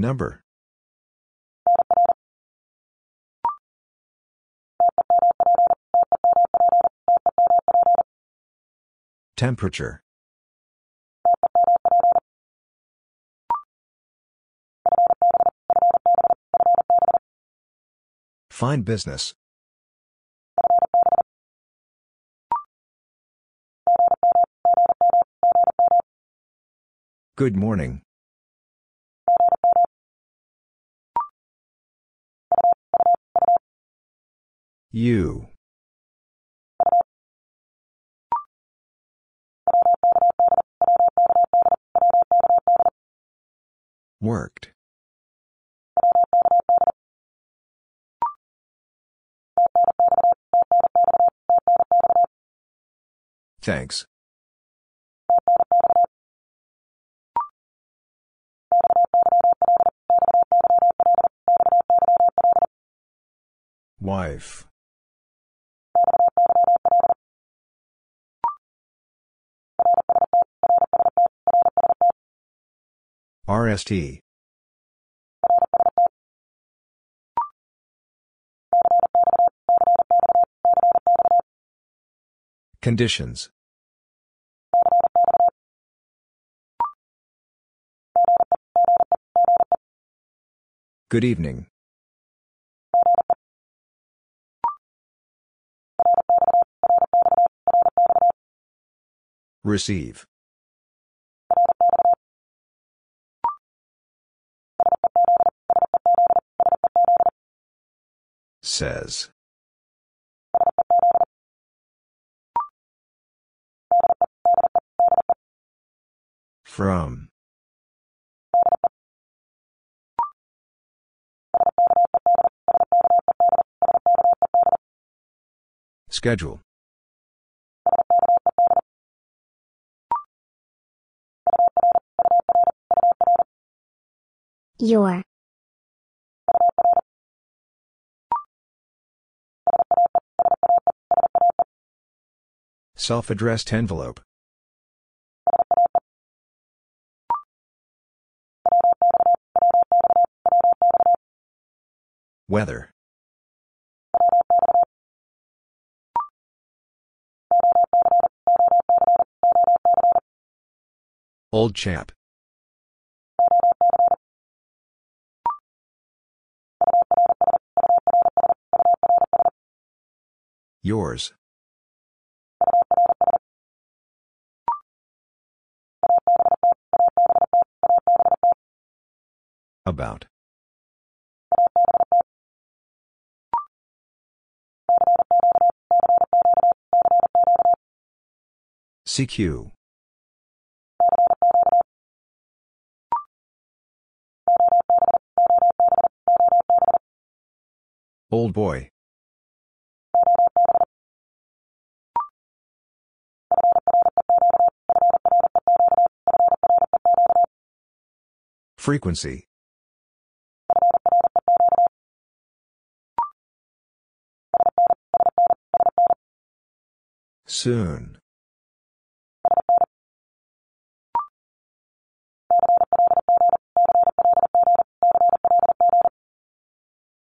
Number. Temperature. Fine business. Good morning. You. Worked. Thanks. Wife. RST. Conditions. Good evening. Receive. Says. From. Schedule. Your. Self addressed envelope. Weather. Old chap. Yours. About. CQ. Old boy. Frequency. Soon.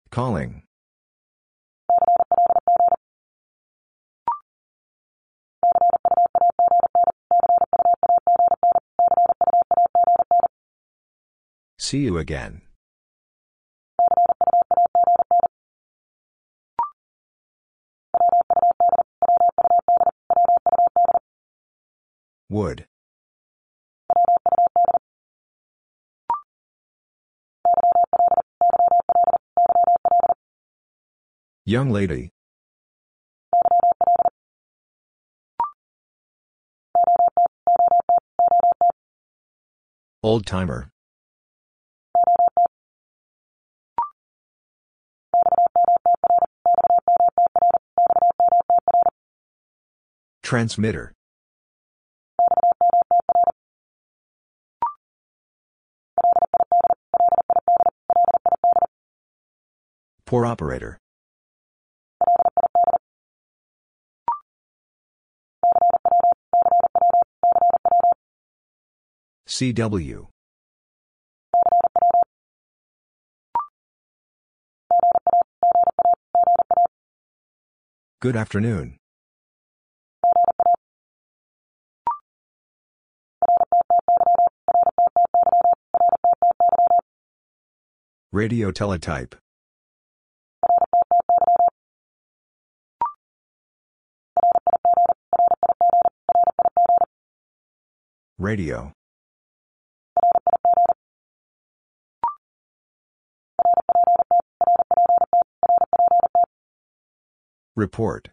Calling. See you again. Would. Young lady. Old timer. Transmitter. Poor operator. CW. Good afternoon. Radio teletype. Radio. Report.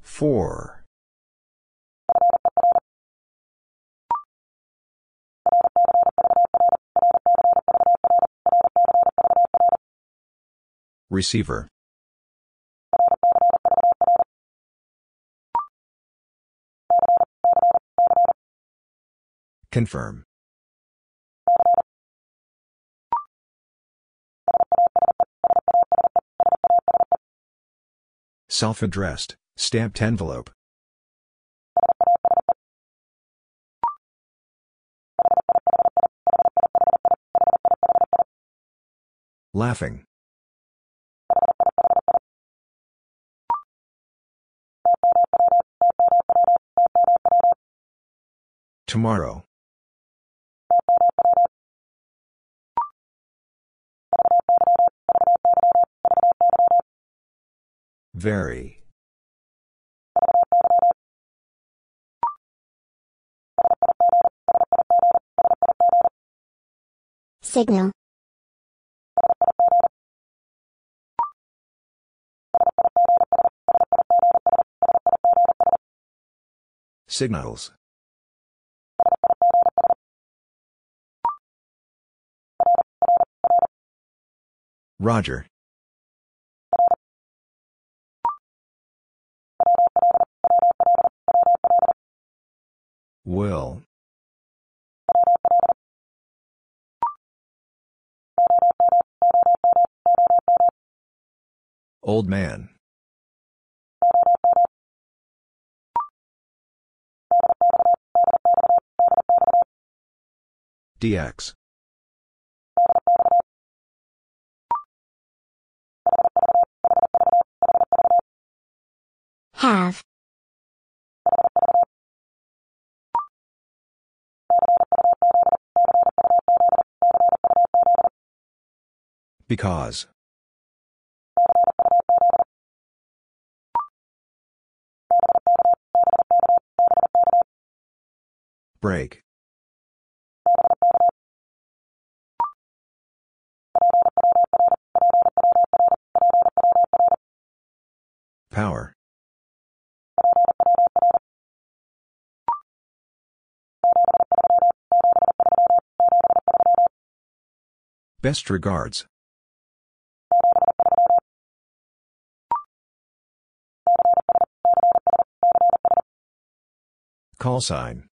Four. Receiver. Confirm. Self-addressed, stamped envelope. Laughing. Tomorrow. Very. Signal. Signals. Roger. Will. Old man. DX. Have. Because. Break. Power. Best regards. Call sign.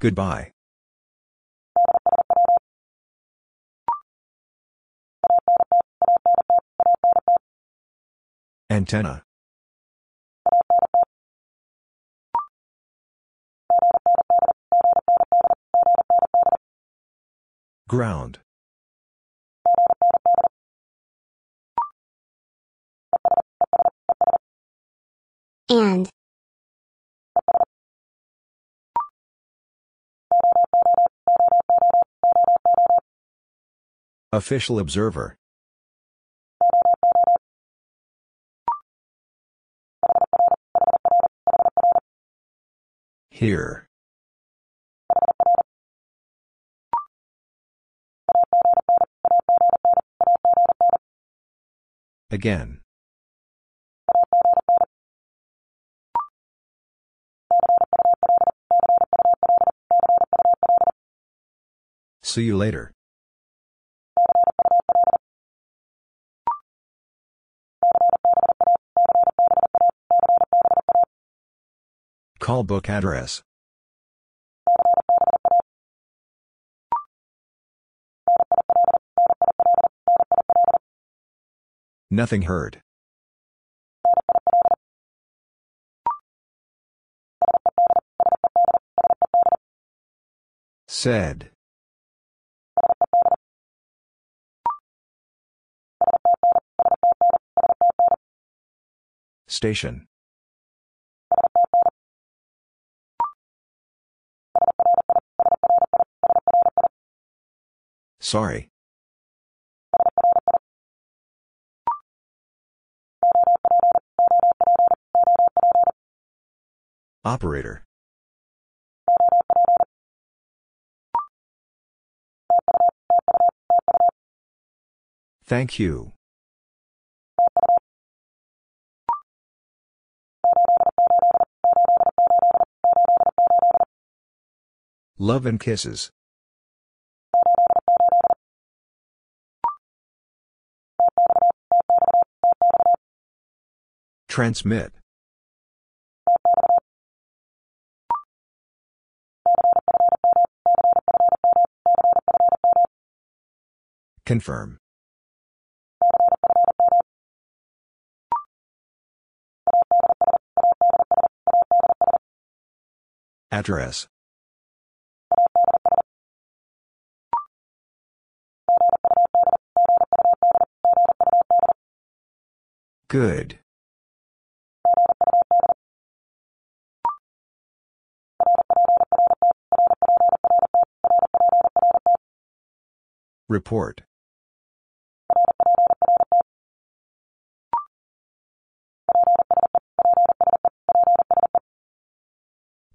Goodbye. Antenna. Ground. And. Official observer. Here. Again. See you later. Call book address. Nothing heard. Said. Station. Sorry. Operator. Thank you. Love and kisses. Transmit. Confirm. Address. Good. Report.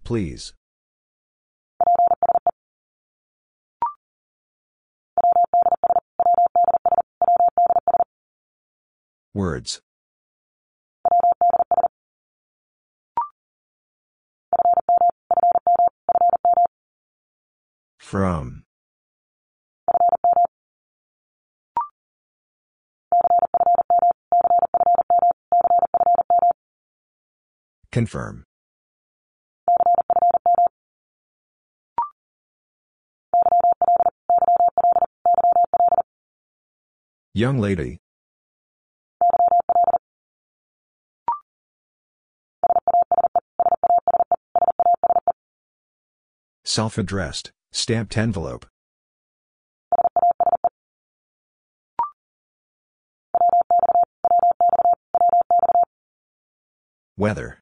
Please. Words. From. Confirm. Young lady. Self-addressed, stamped envelope. Weather.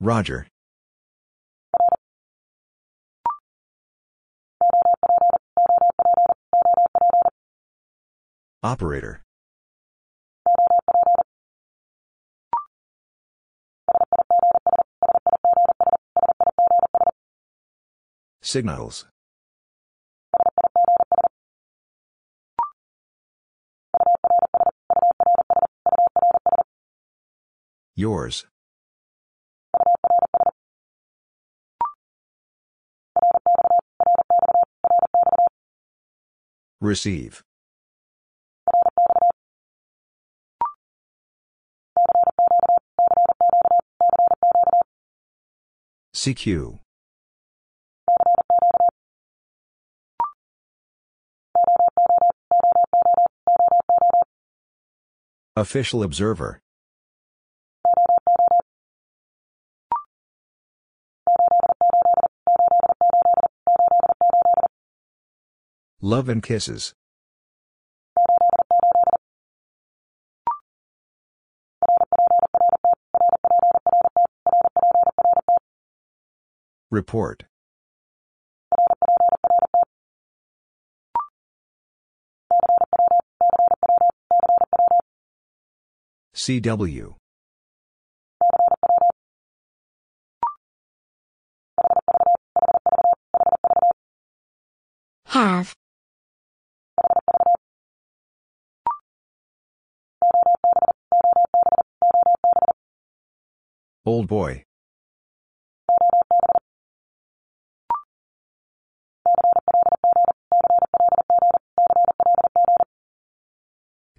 Roger. Operator. Signals. Yours. Receive. CQ. Official observer. Love and kisses. Report. CW. Have. Old boy.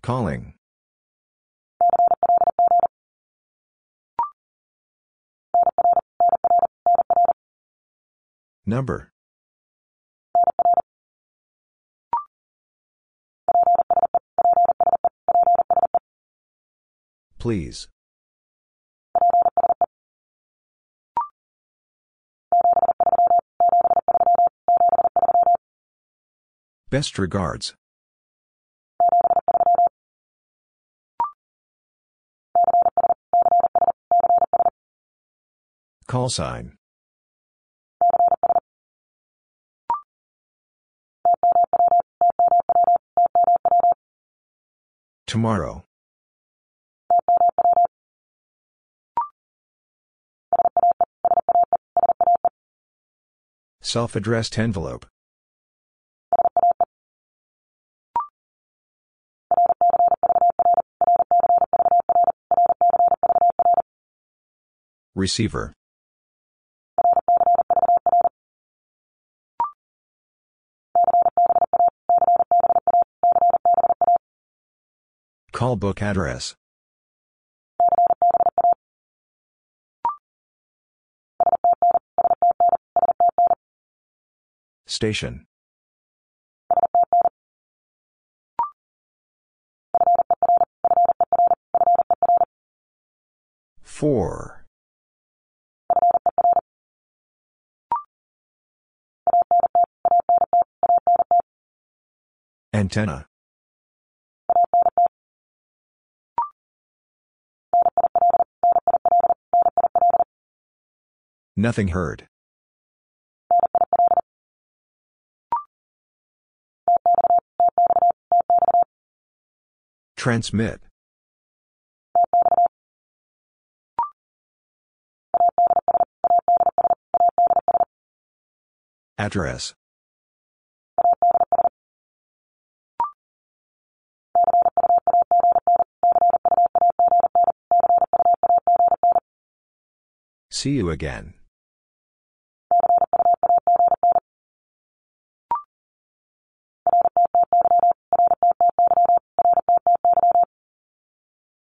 Calling. Number. Please. Best regards. Call sign. Tomorrow. Self-addressed envelope. Receiver. Call book address. Station. Four. Antenna. Nothing heard. Transmit. Address. See you again.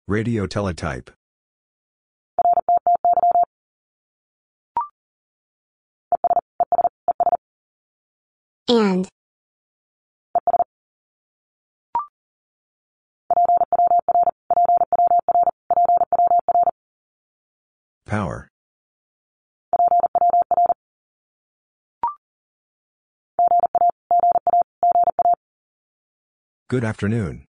Radio teletype. and, Power. Good afternoon.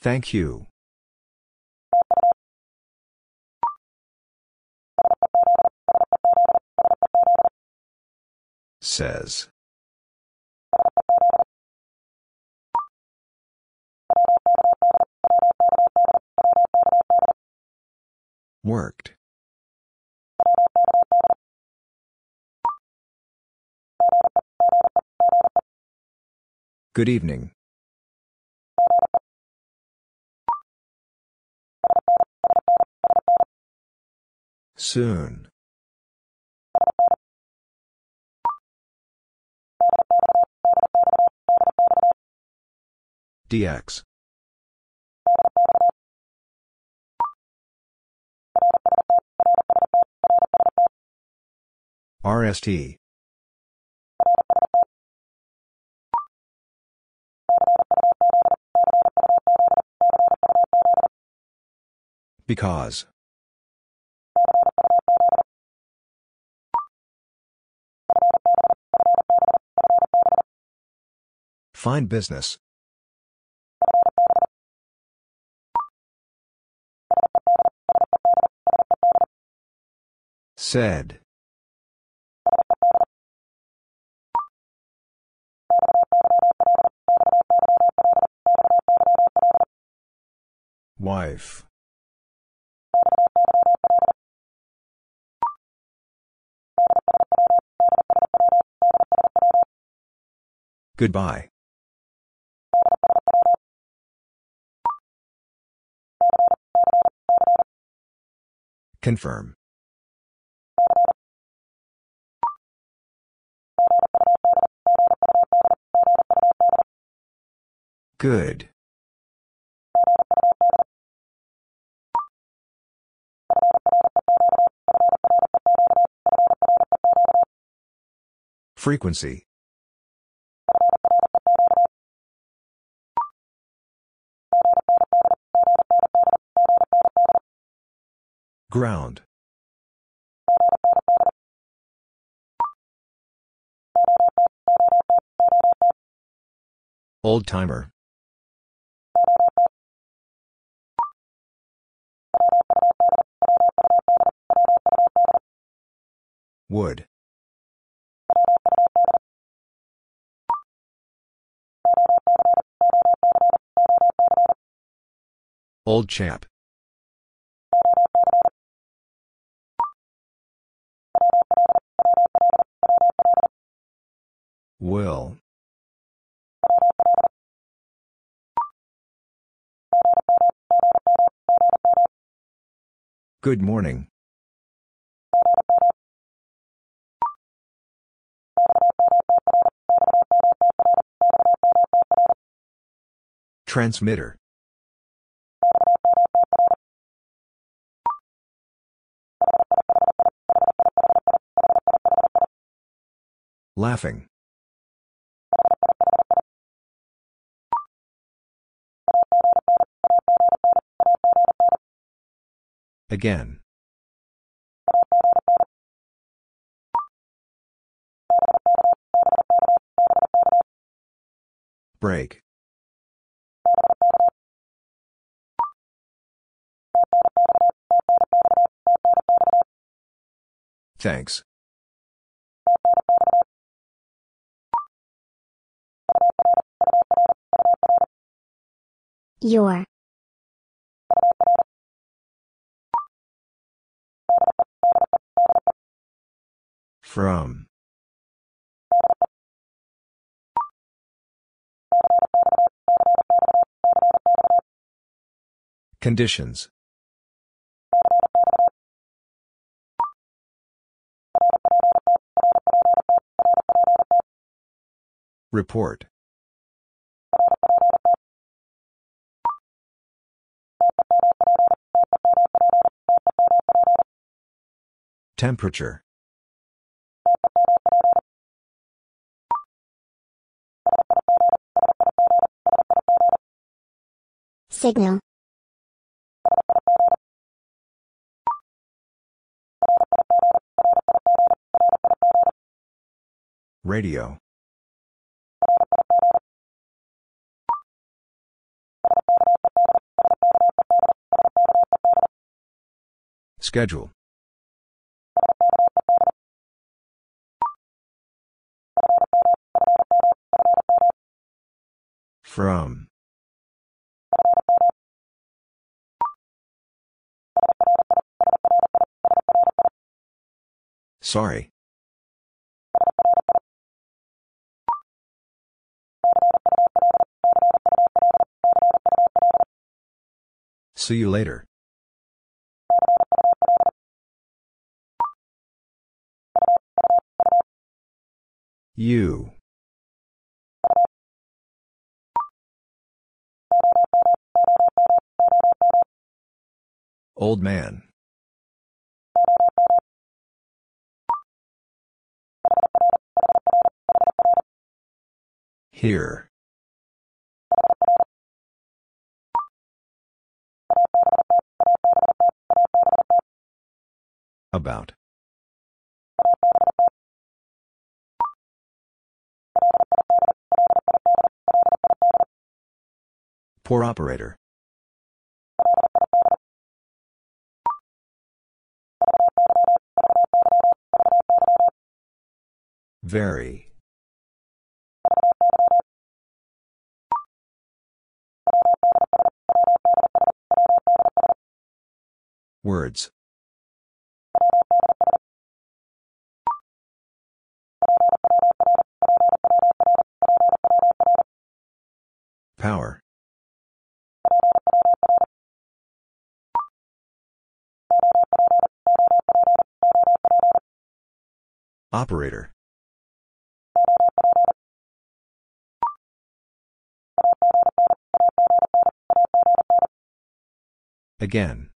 Thank you. Says. Worked. Good evening. Soon. DX. RST. Because. Fine business. Said. Wife. Goodbye. Confirm. Good. Frequency. Ground. Old timer. Would. Old chap. Will. Good morning. Transmitter. Laughing. Again. Break. Thanks. Your. From. Conditions. Report. Temperature. Signal. Radio. Schedule. From. Sorry. See you later. You. Old man. Here. About. Poor operator. Very. Words. Power. Operator. Again.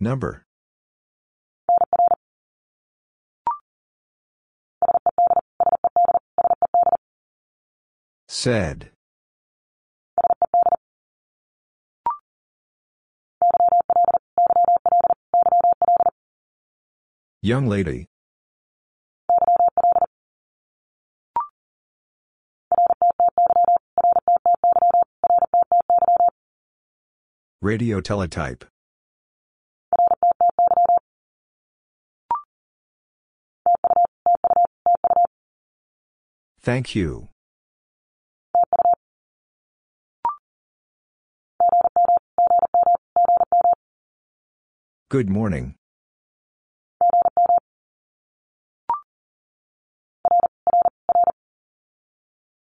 Number. Said. Young lady. Radio teletype. Thank you. Good morning.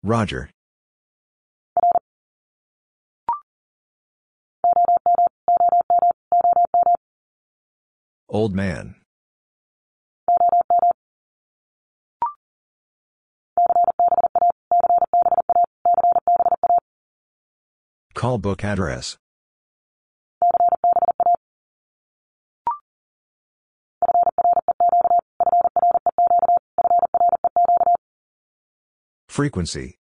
Roger. Old man. Call book address. Frequency.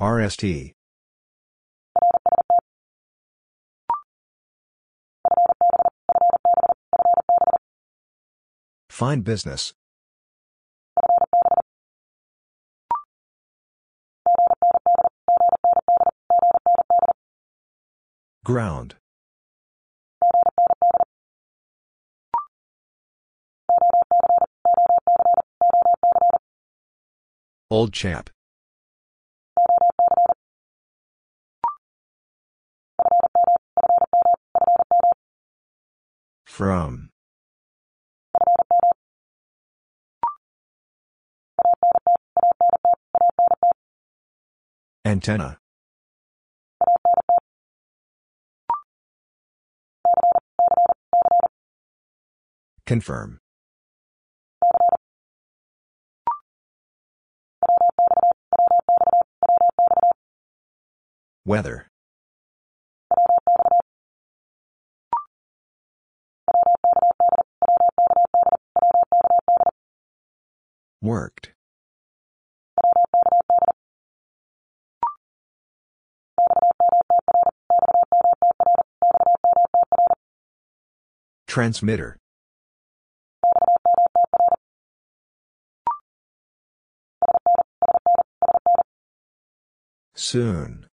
RST. Fine business. Ground. Old chap. From. Antenna. Confirm. Weather. Worked. Transmitter. Soon.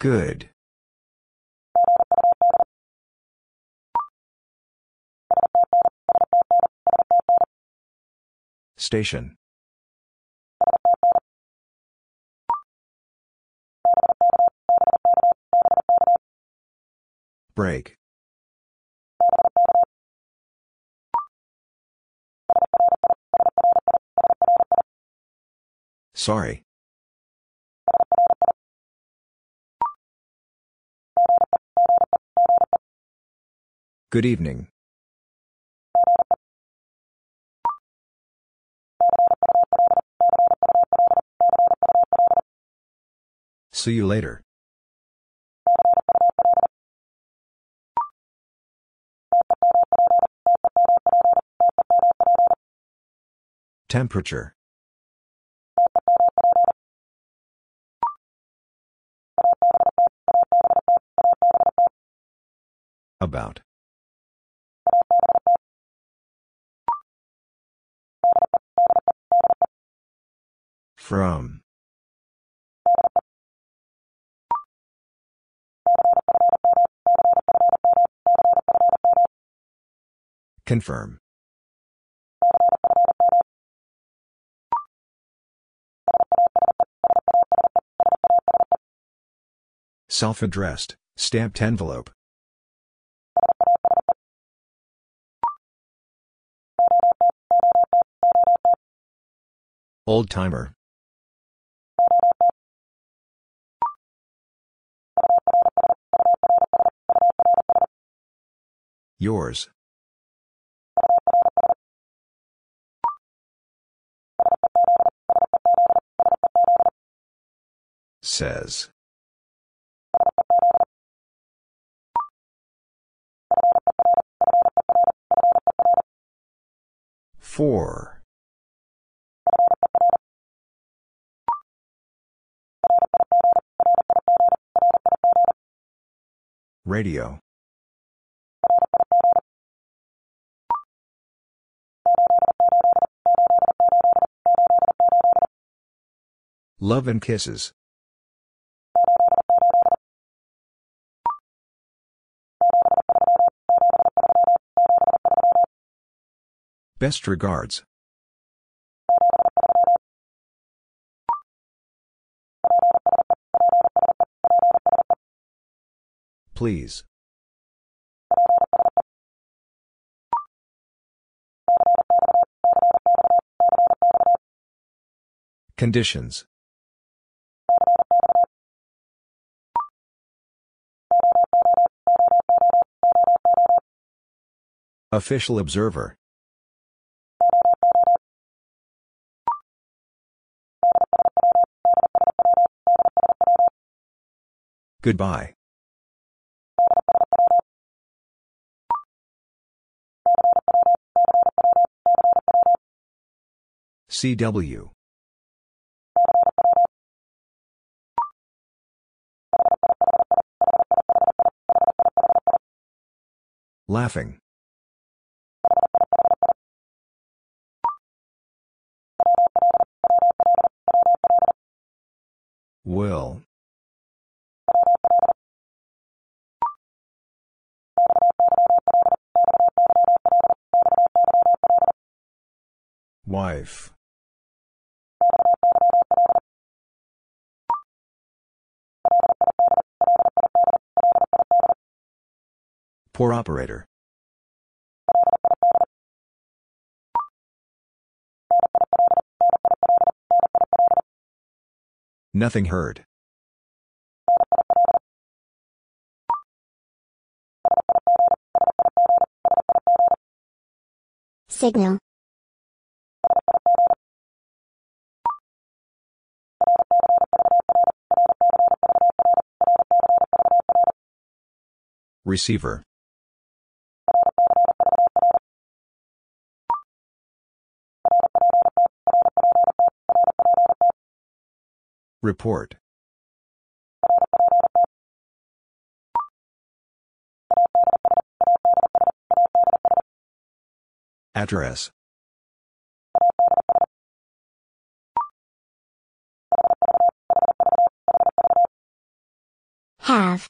Good. Station. Break. Sorry. Good evening. See you later. Temperature. About. From. Confirm. Self-addressed, stamped envelope. Old timer. Yours. Says. Four. Radio. Love and kisses. Best regards. Please. Conditions. Official observer. Goodbye. CW. Laughing. Will. Wife. Poor operator. Nothing heard. Signal. Receiver. Report. Address. Have.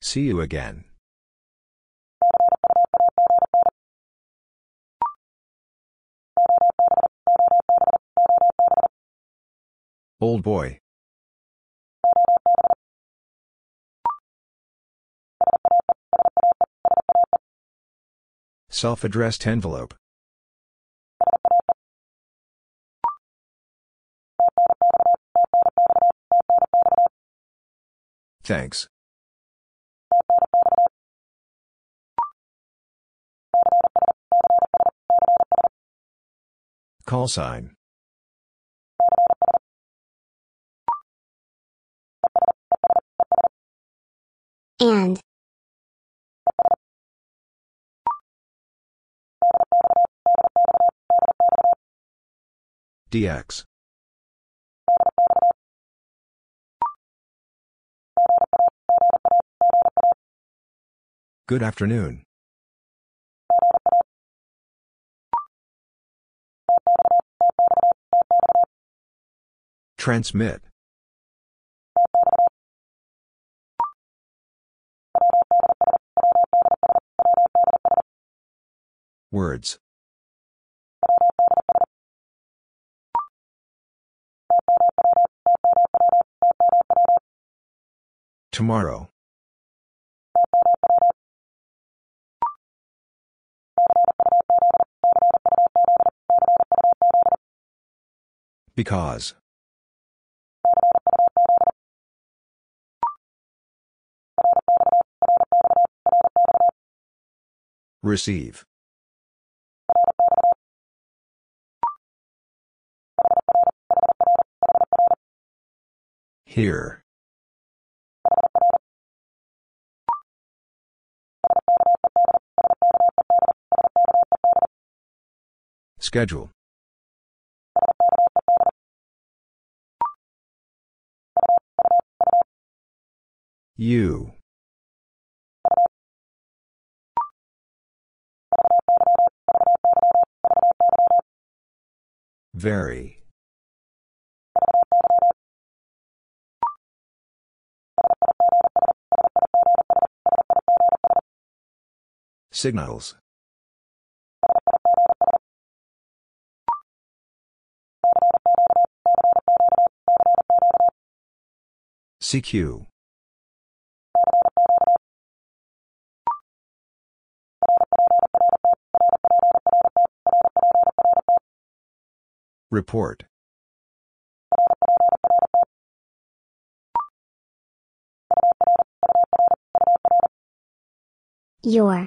See you again. Old boy. Self-addressed envelope. Thanks. Call sign. And. DX. Good afternoon. Transmit. Words. Tomorrow. Because. Receive. Here. Schedule. You. Very. Signals. CQ. Report. Your.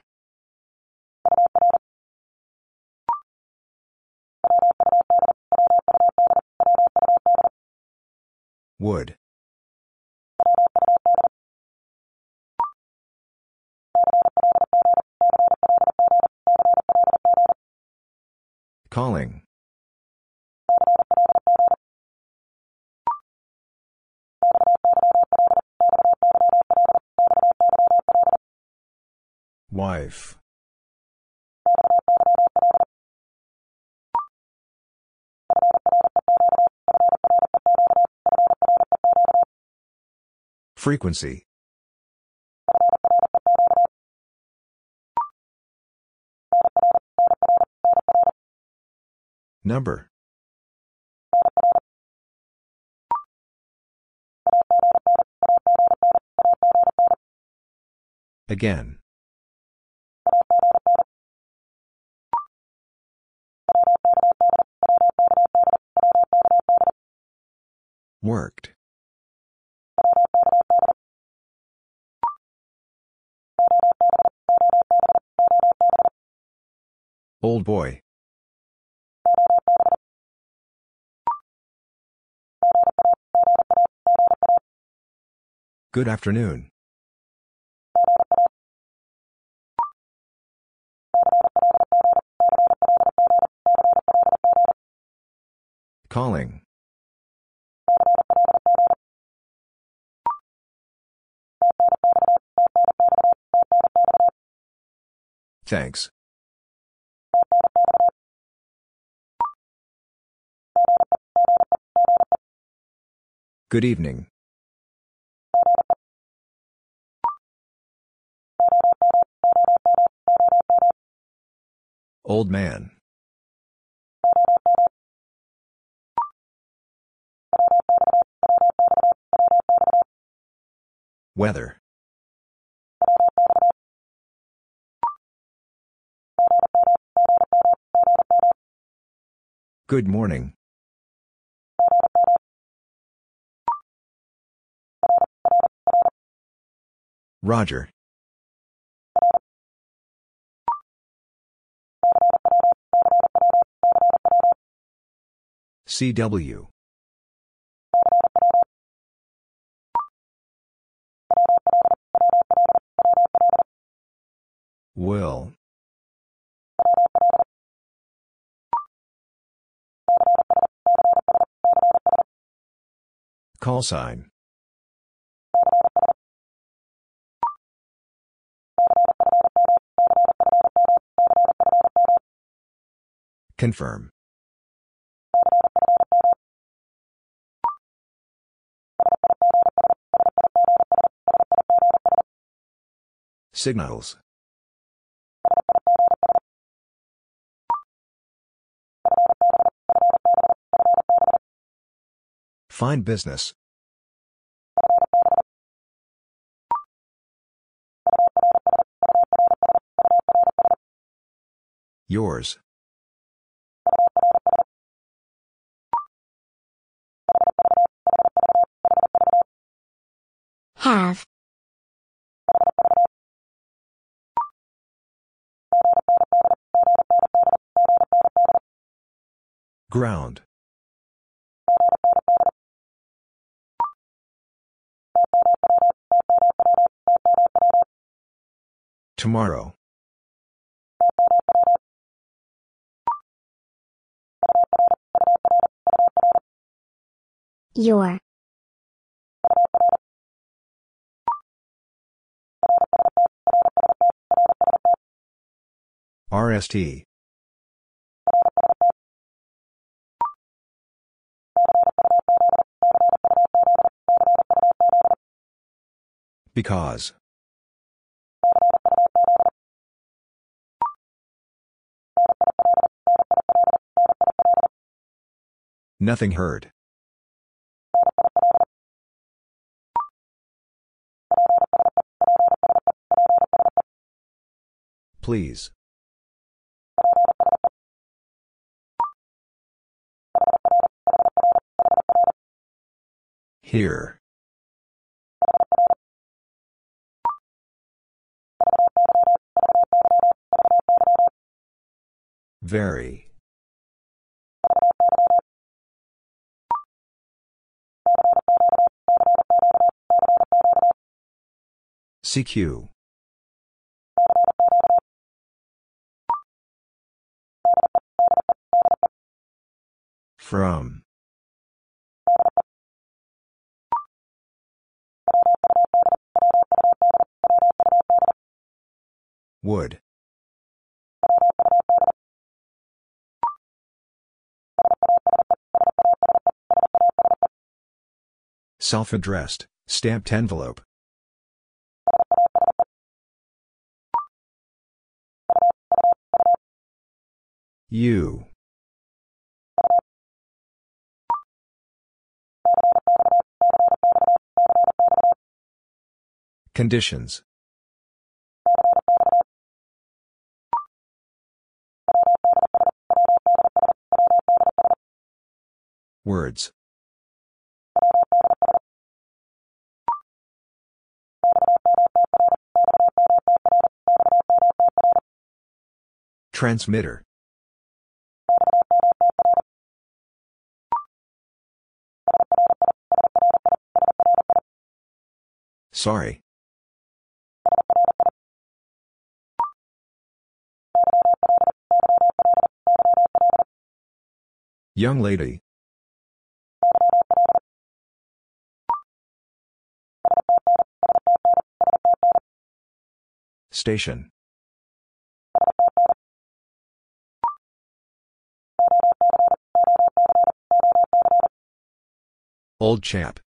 Would. Calling. Wife. Frequency. Number. Again. Worked. Old boy. Good afternoon. Calling. Thanks. Good evening. Old man. Weather. Good morning. Roger. CW. Will. Call sign. Confirm. Signals. Fine business. Yours. Have. Ground. Tomorrow. Your. RST Because. Nothing heard. Please. Here. Very. CQ. From. Would. Self-addressed, stamped envelope. You. Conditions. Words. Transmitter. Sorry. Young lady. Station. Old chap.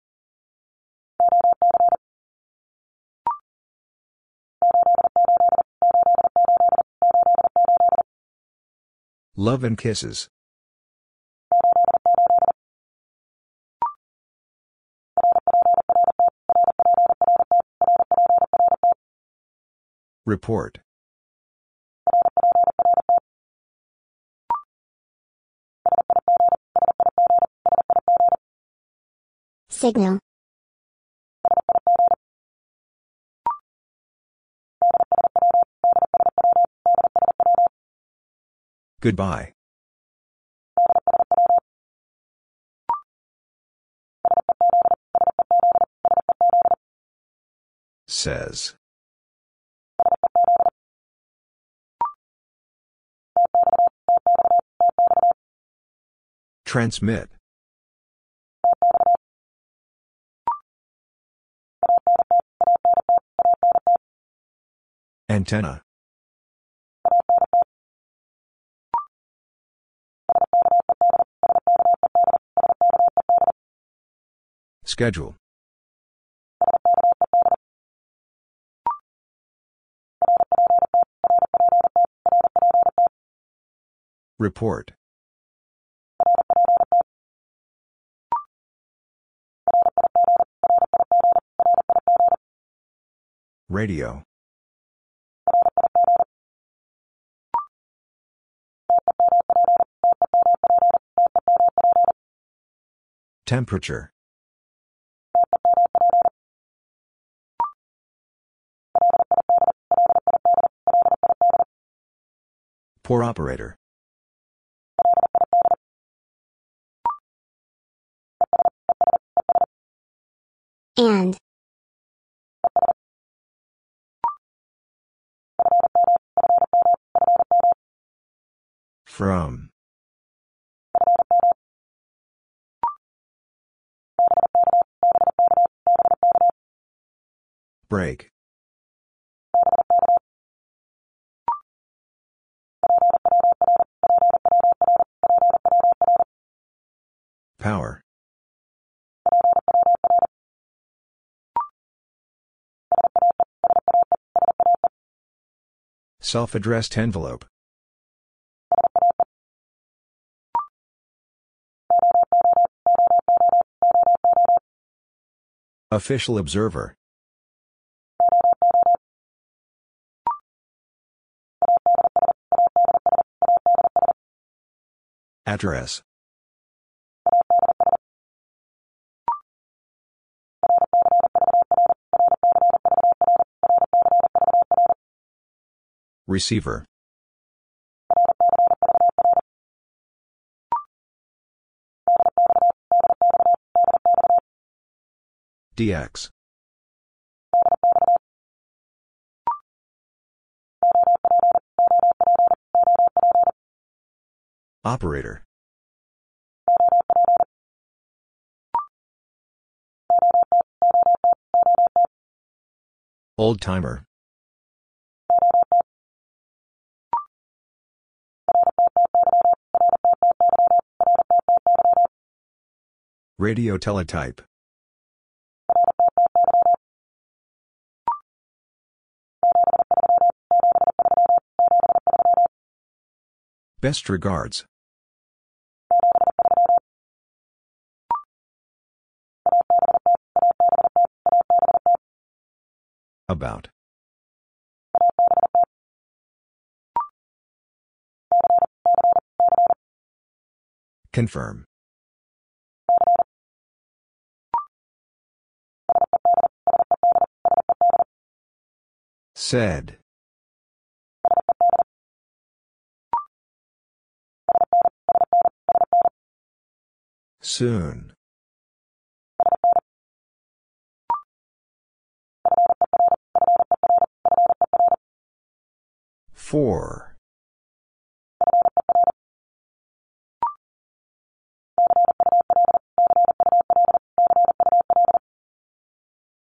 Love and kisses. Report. Signal. Goodbye. Says. Transmit. Antenna. Schedule. Report. Radio. Temperature. Poor operator. And. From. Break. Power. Self-addressed envelope. Official observer. Address. Receiver. DX. Operator. Old timer. Radio teletype. Best regards. About. Confirm. Said. Soon. Four.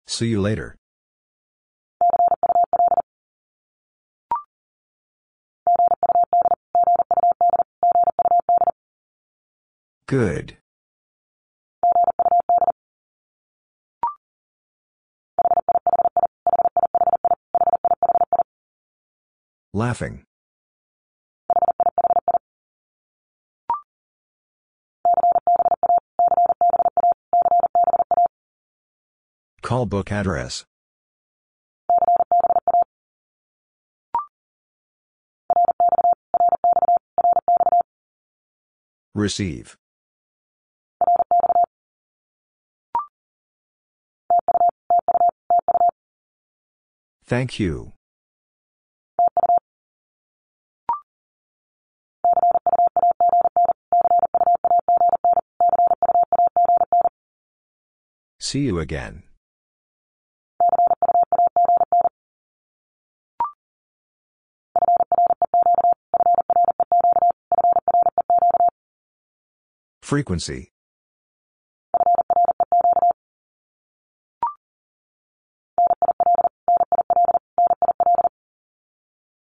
See you later. Good. Laughing. Call book address. Receive. Thank you. See you again. Frequency.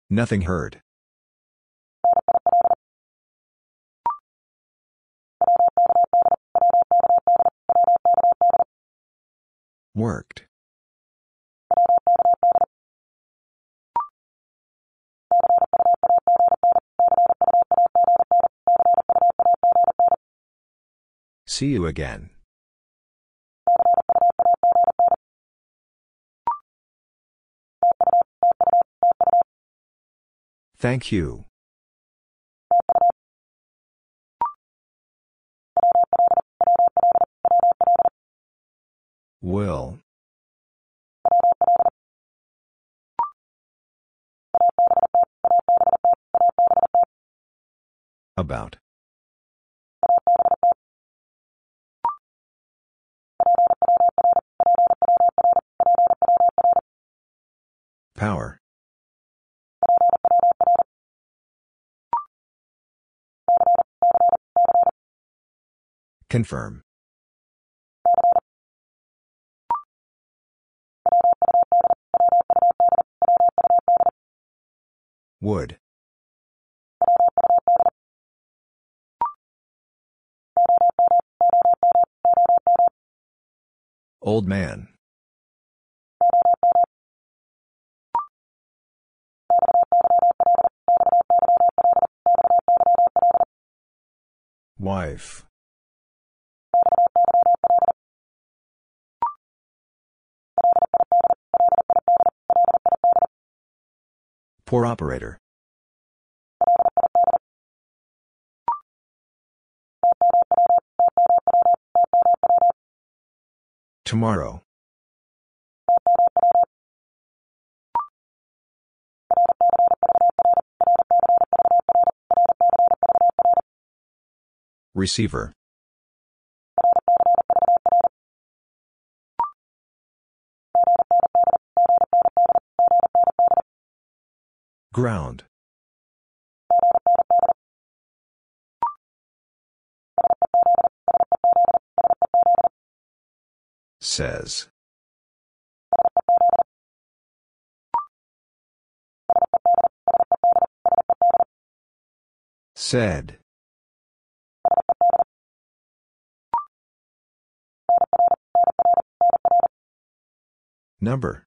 Nothing heard. Worked. See you again. Thank you. Will. About. Power. Confirm. Would. Old man. Wife. Poor operator. Tomorrow. Receiver. Ground. Says. Said. Number.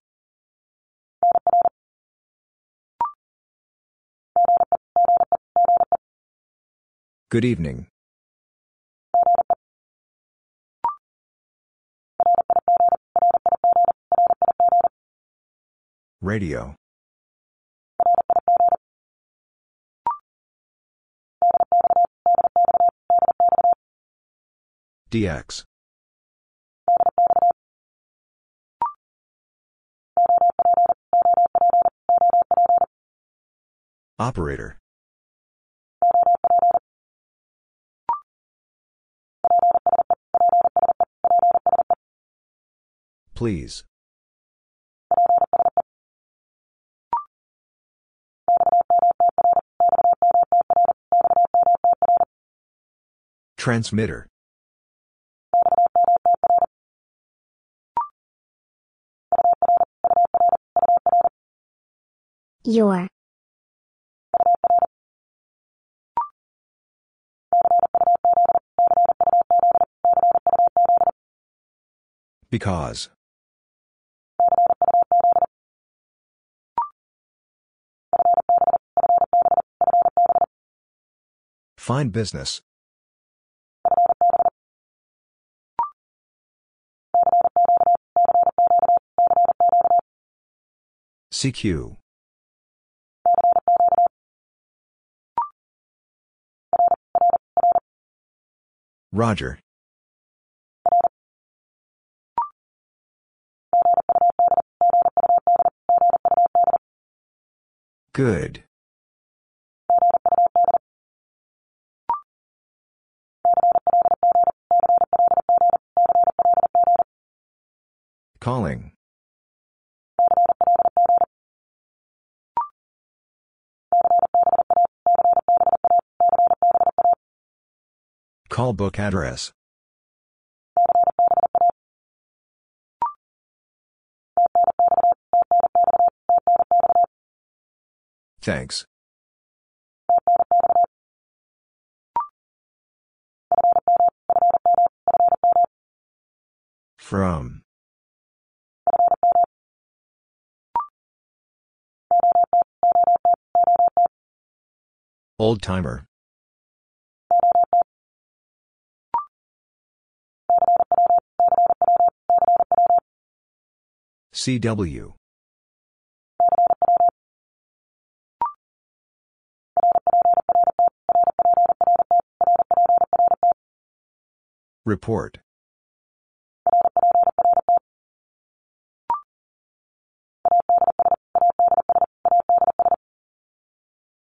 Good evening. Radio. DX. Operator. Please. Transmitter. Your. Because. Fine business. CQ. Roger. Good. Calling. Call book address. Thanks. From. Old timer. CW. Report.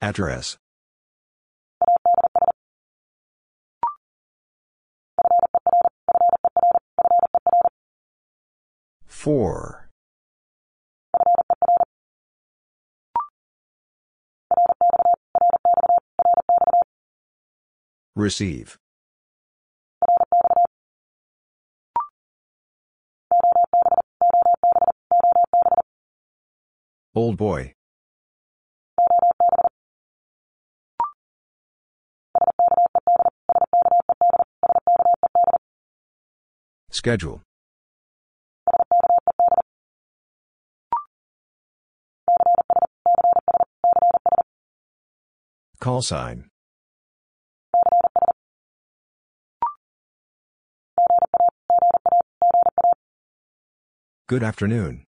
Address. Four. Receive. Old boy. Schedule. Call sign. Good afternoon.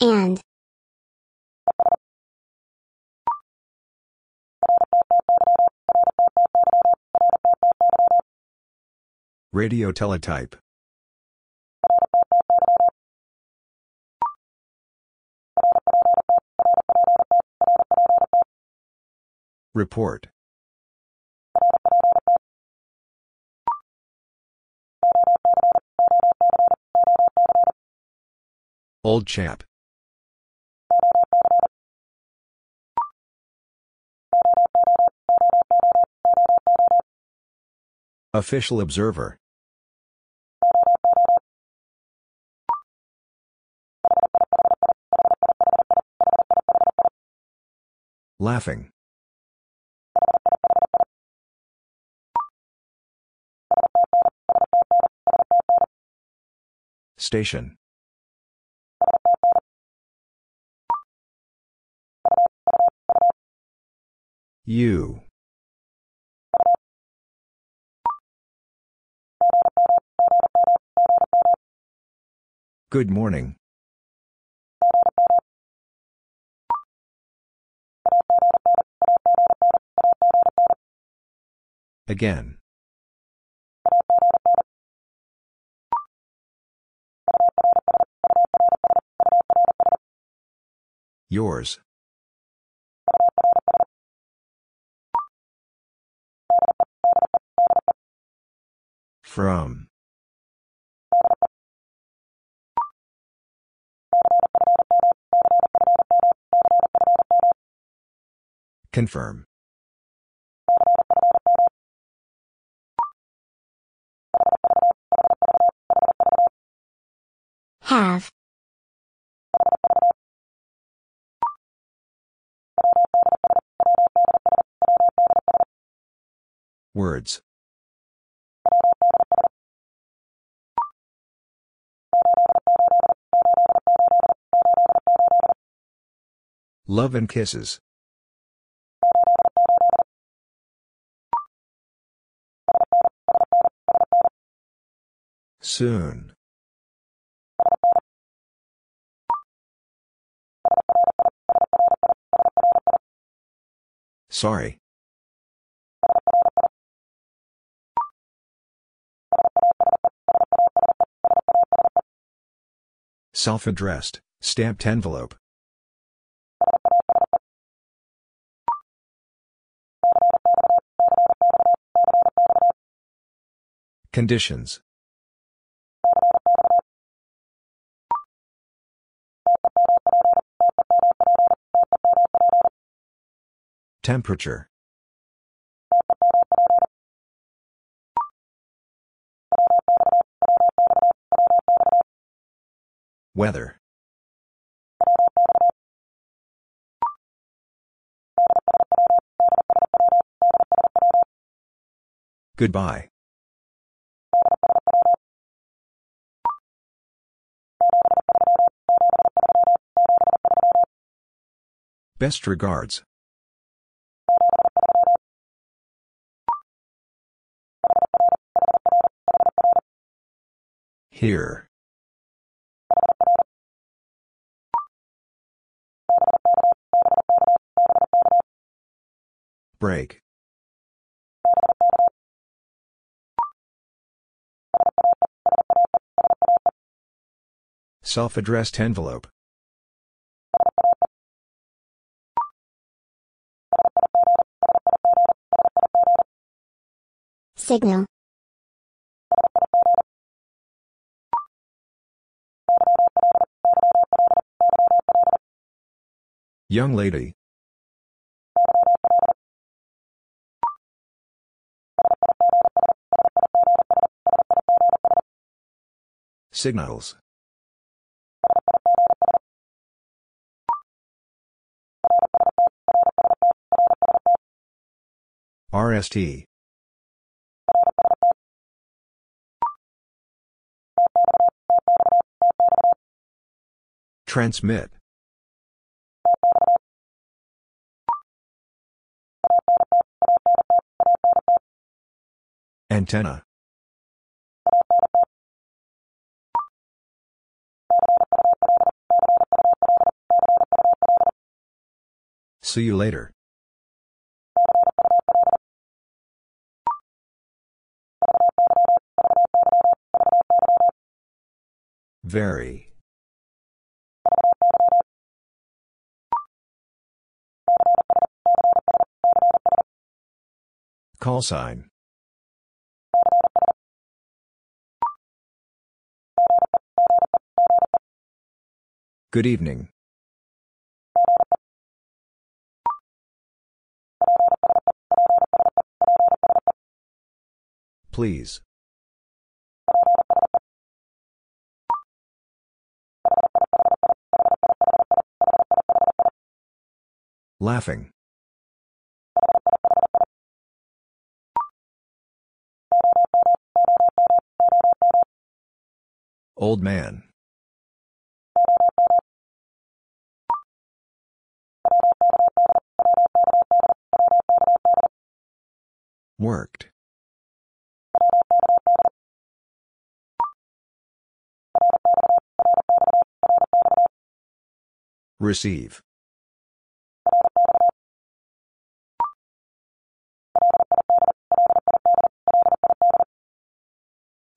and, Radio teletype. Report. Old chap. Official observer. Laughing. Station. You. Good morning. Again. Yours. From. Confirm. have, Words. Love and kisses. Soon. Sorry. Self-addressed, stamped envelope. Conditions. Temperature. Weather. Goodbye. Best regards. Here. Break. Self-addressed envelope. signal, Young lady. Signals. RST. Transmit. Antenna. See you later. Very. Call sign. Good evening. Please. Laughing. Old man. Worked. Receive.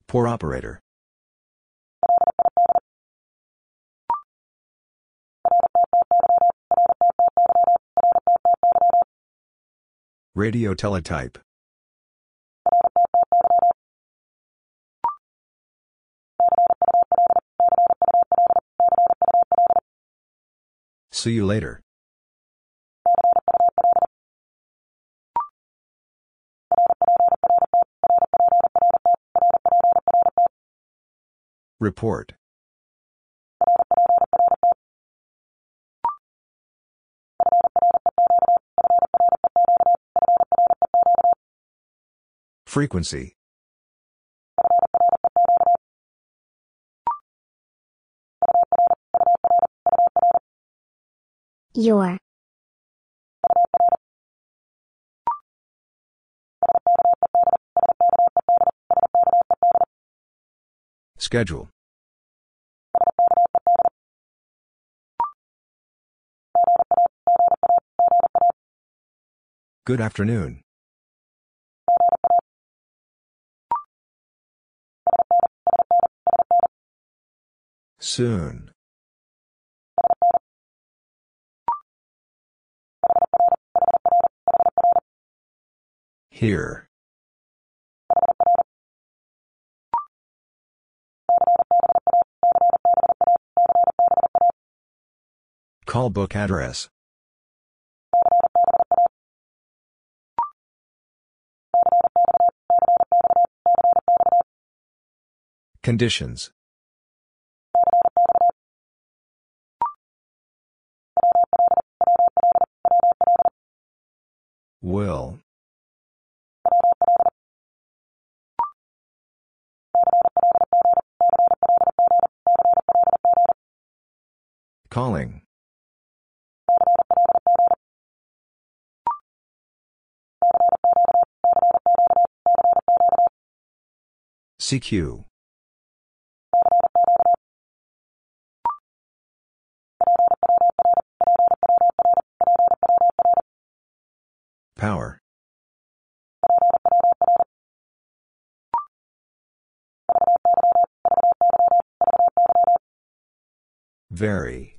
Poor operator. Radio teletype. See you later. Report. Frequency. Your. Schedule. Good afternoon. Soon. Here. Call book address. Conditions. Will. Calling. CQ. Power. Very.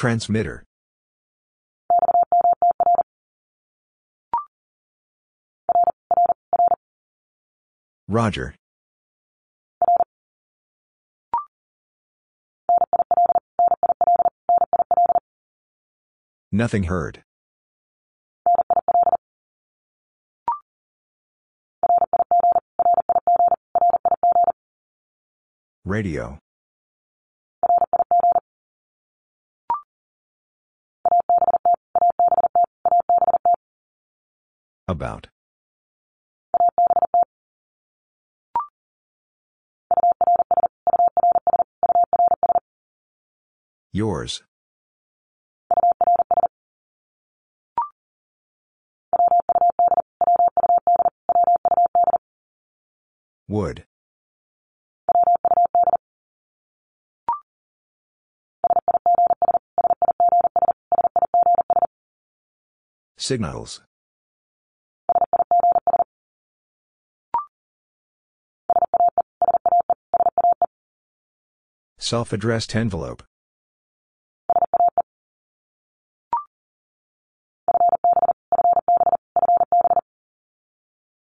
Transmitter. Roger. Nothing heard. Radio. About. Yours. Would. Signals. Self-addressed envelope.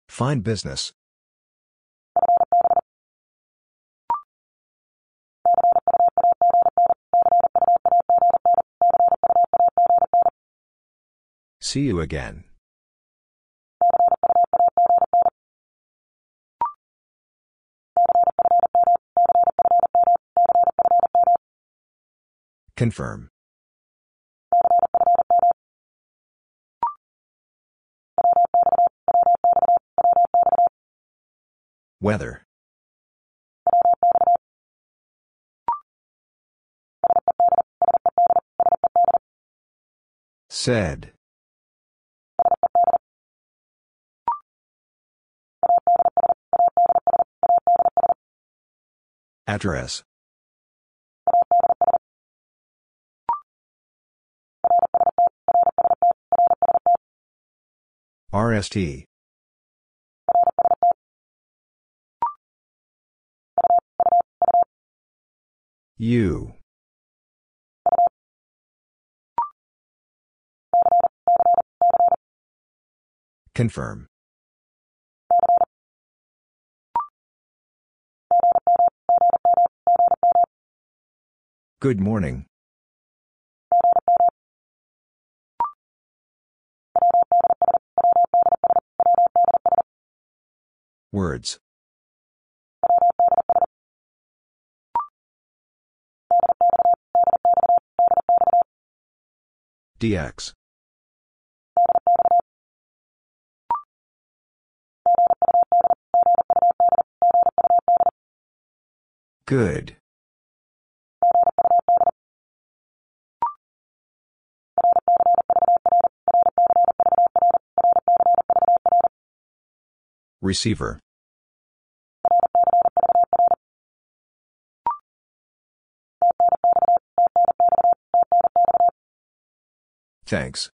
Fine business. See you again. Confirm. Weather. Said. Address. RST. U. Confirm. Good morning. Words. DX. Good. Receiver. Thanks.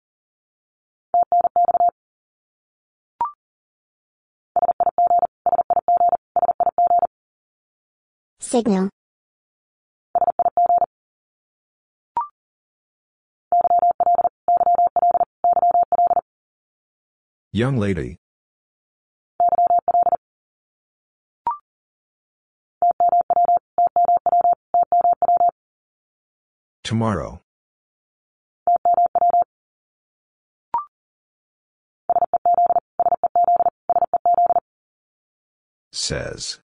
Signal. Young lady. Tomorrow. Says.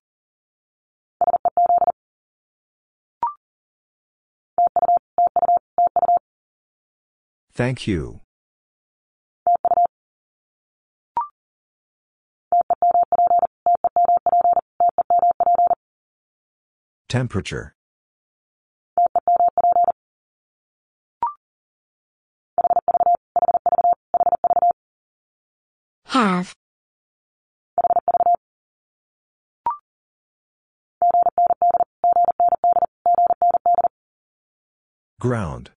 Thank you. Temperature. Have. Ground.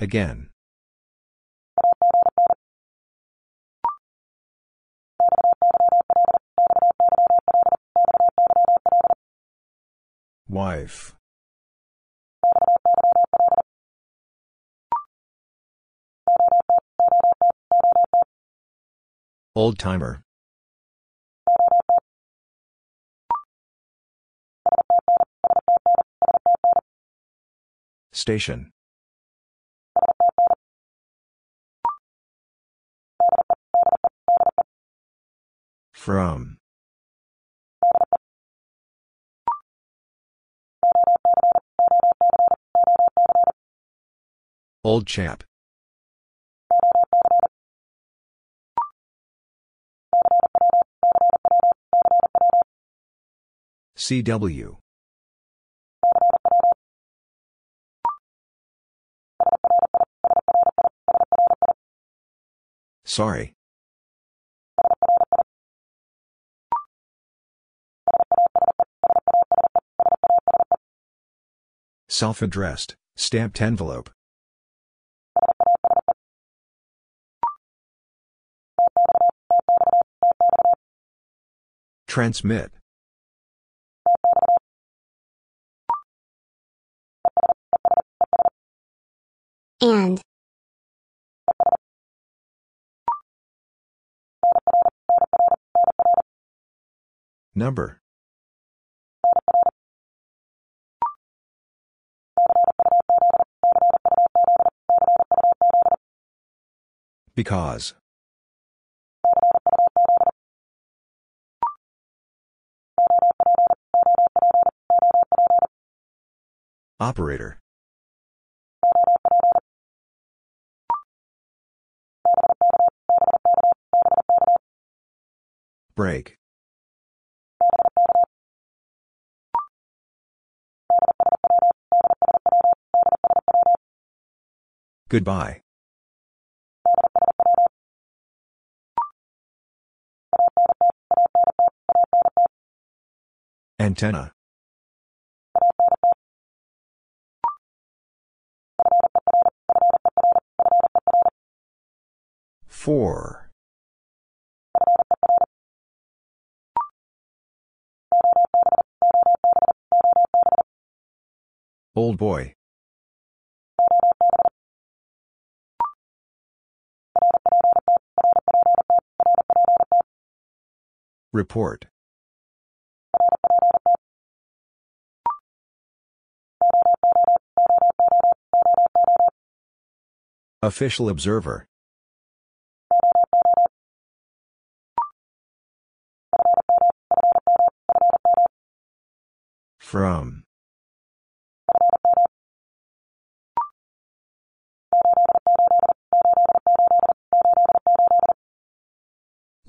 Again. Wife. Old-timer. Station. From. Old chap. CW. Sorry. Self-addressed, stamped envelope. Transmit. And. Number. Because. Operator. Break. Goodbye. Antenna. Four. Old boy. Report. Official observer. From.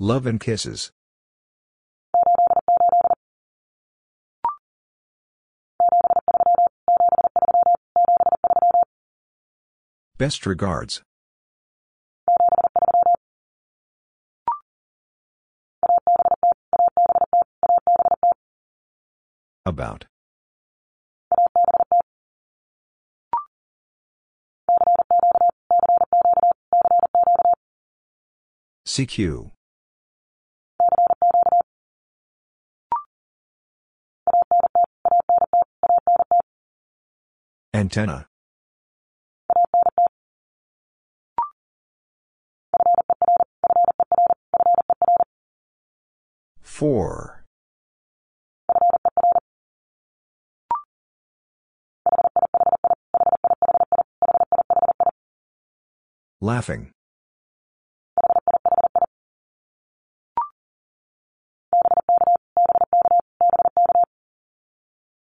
Love and kisses. Best regards. About. CQ. Antenna. Four. Laughing.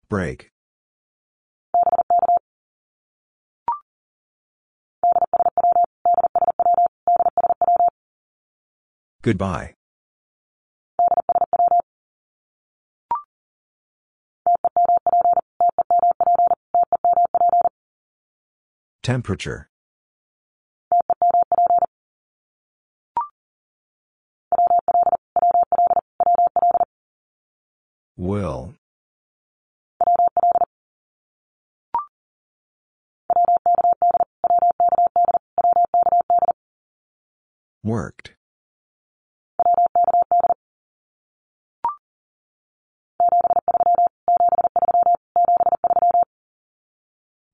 Break. Goodbye. Temperature. Will. Worked.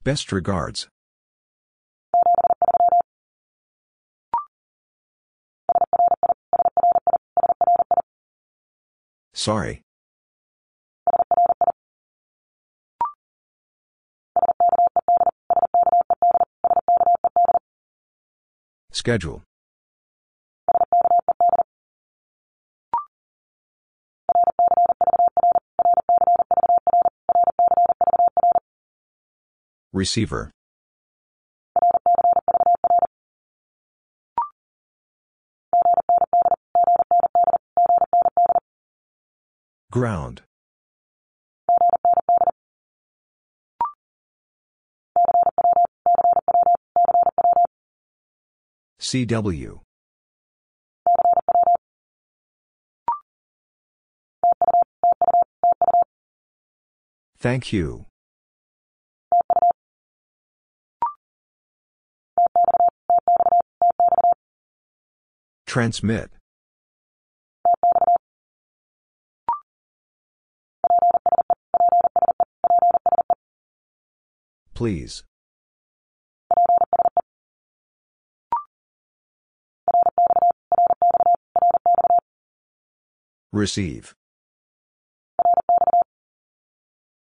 Best regards. Sorry. Schedule. Receiver. Ground. CW. Thank you. Transmit. Please. Receive.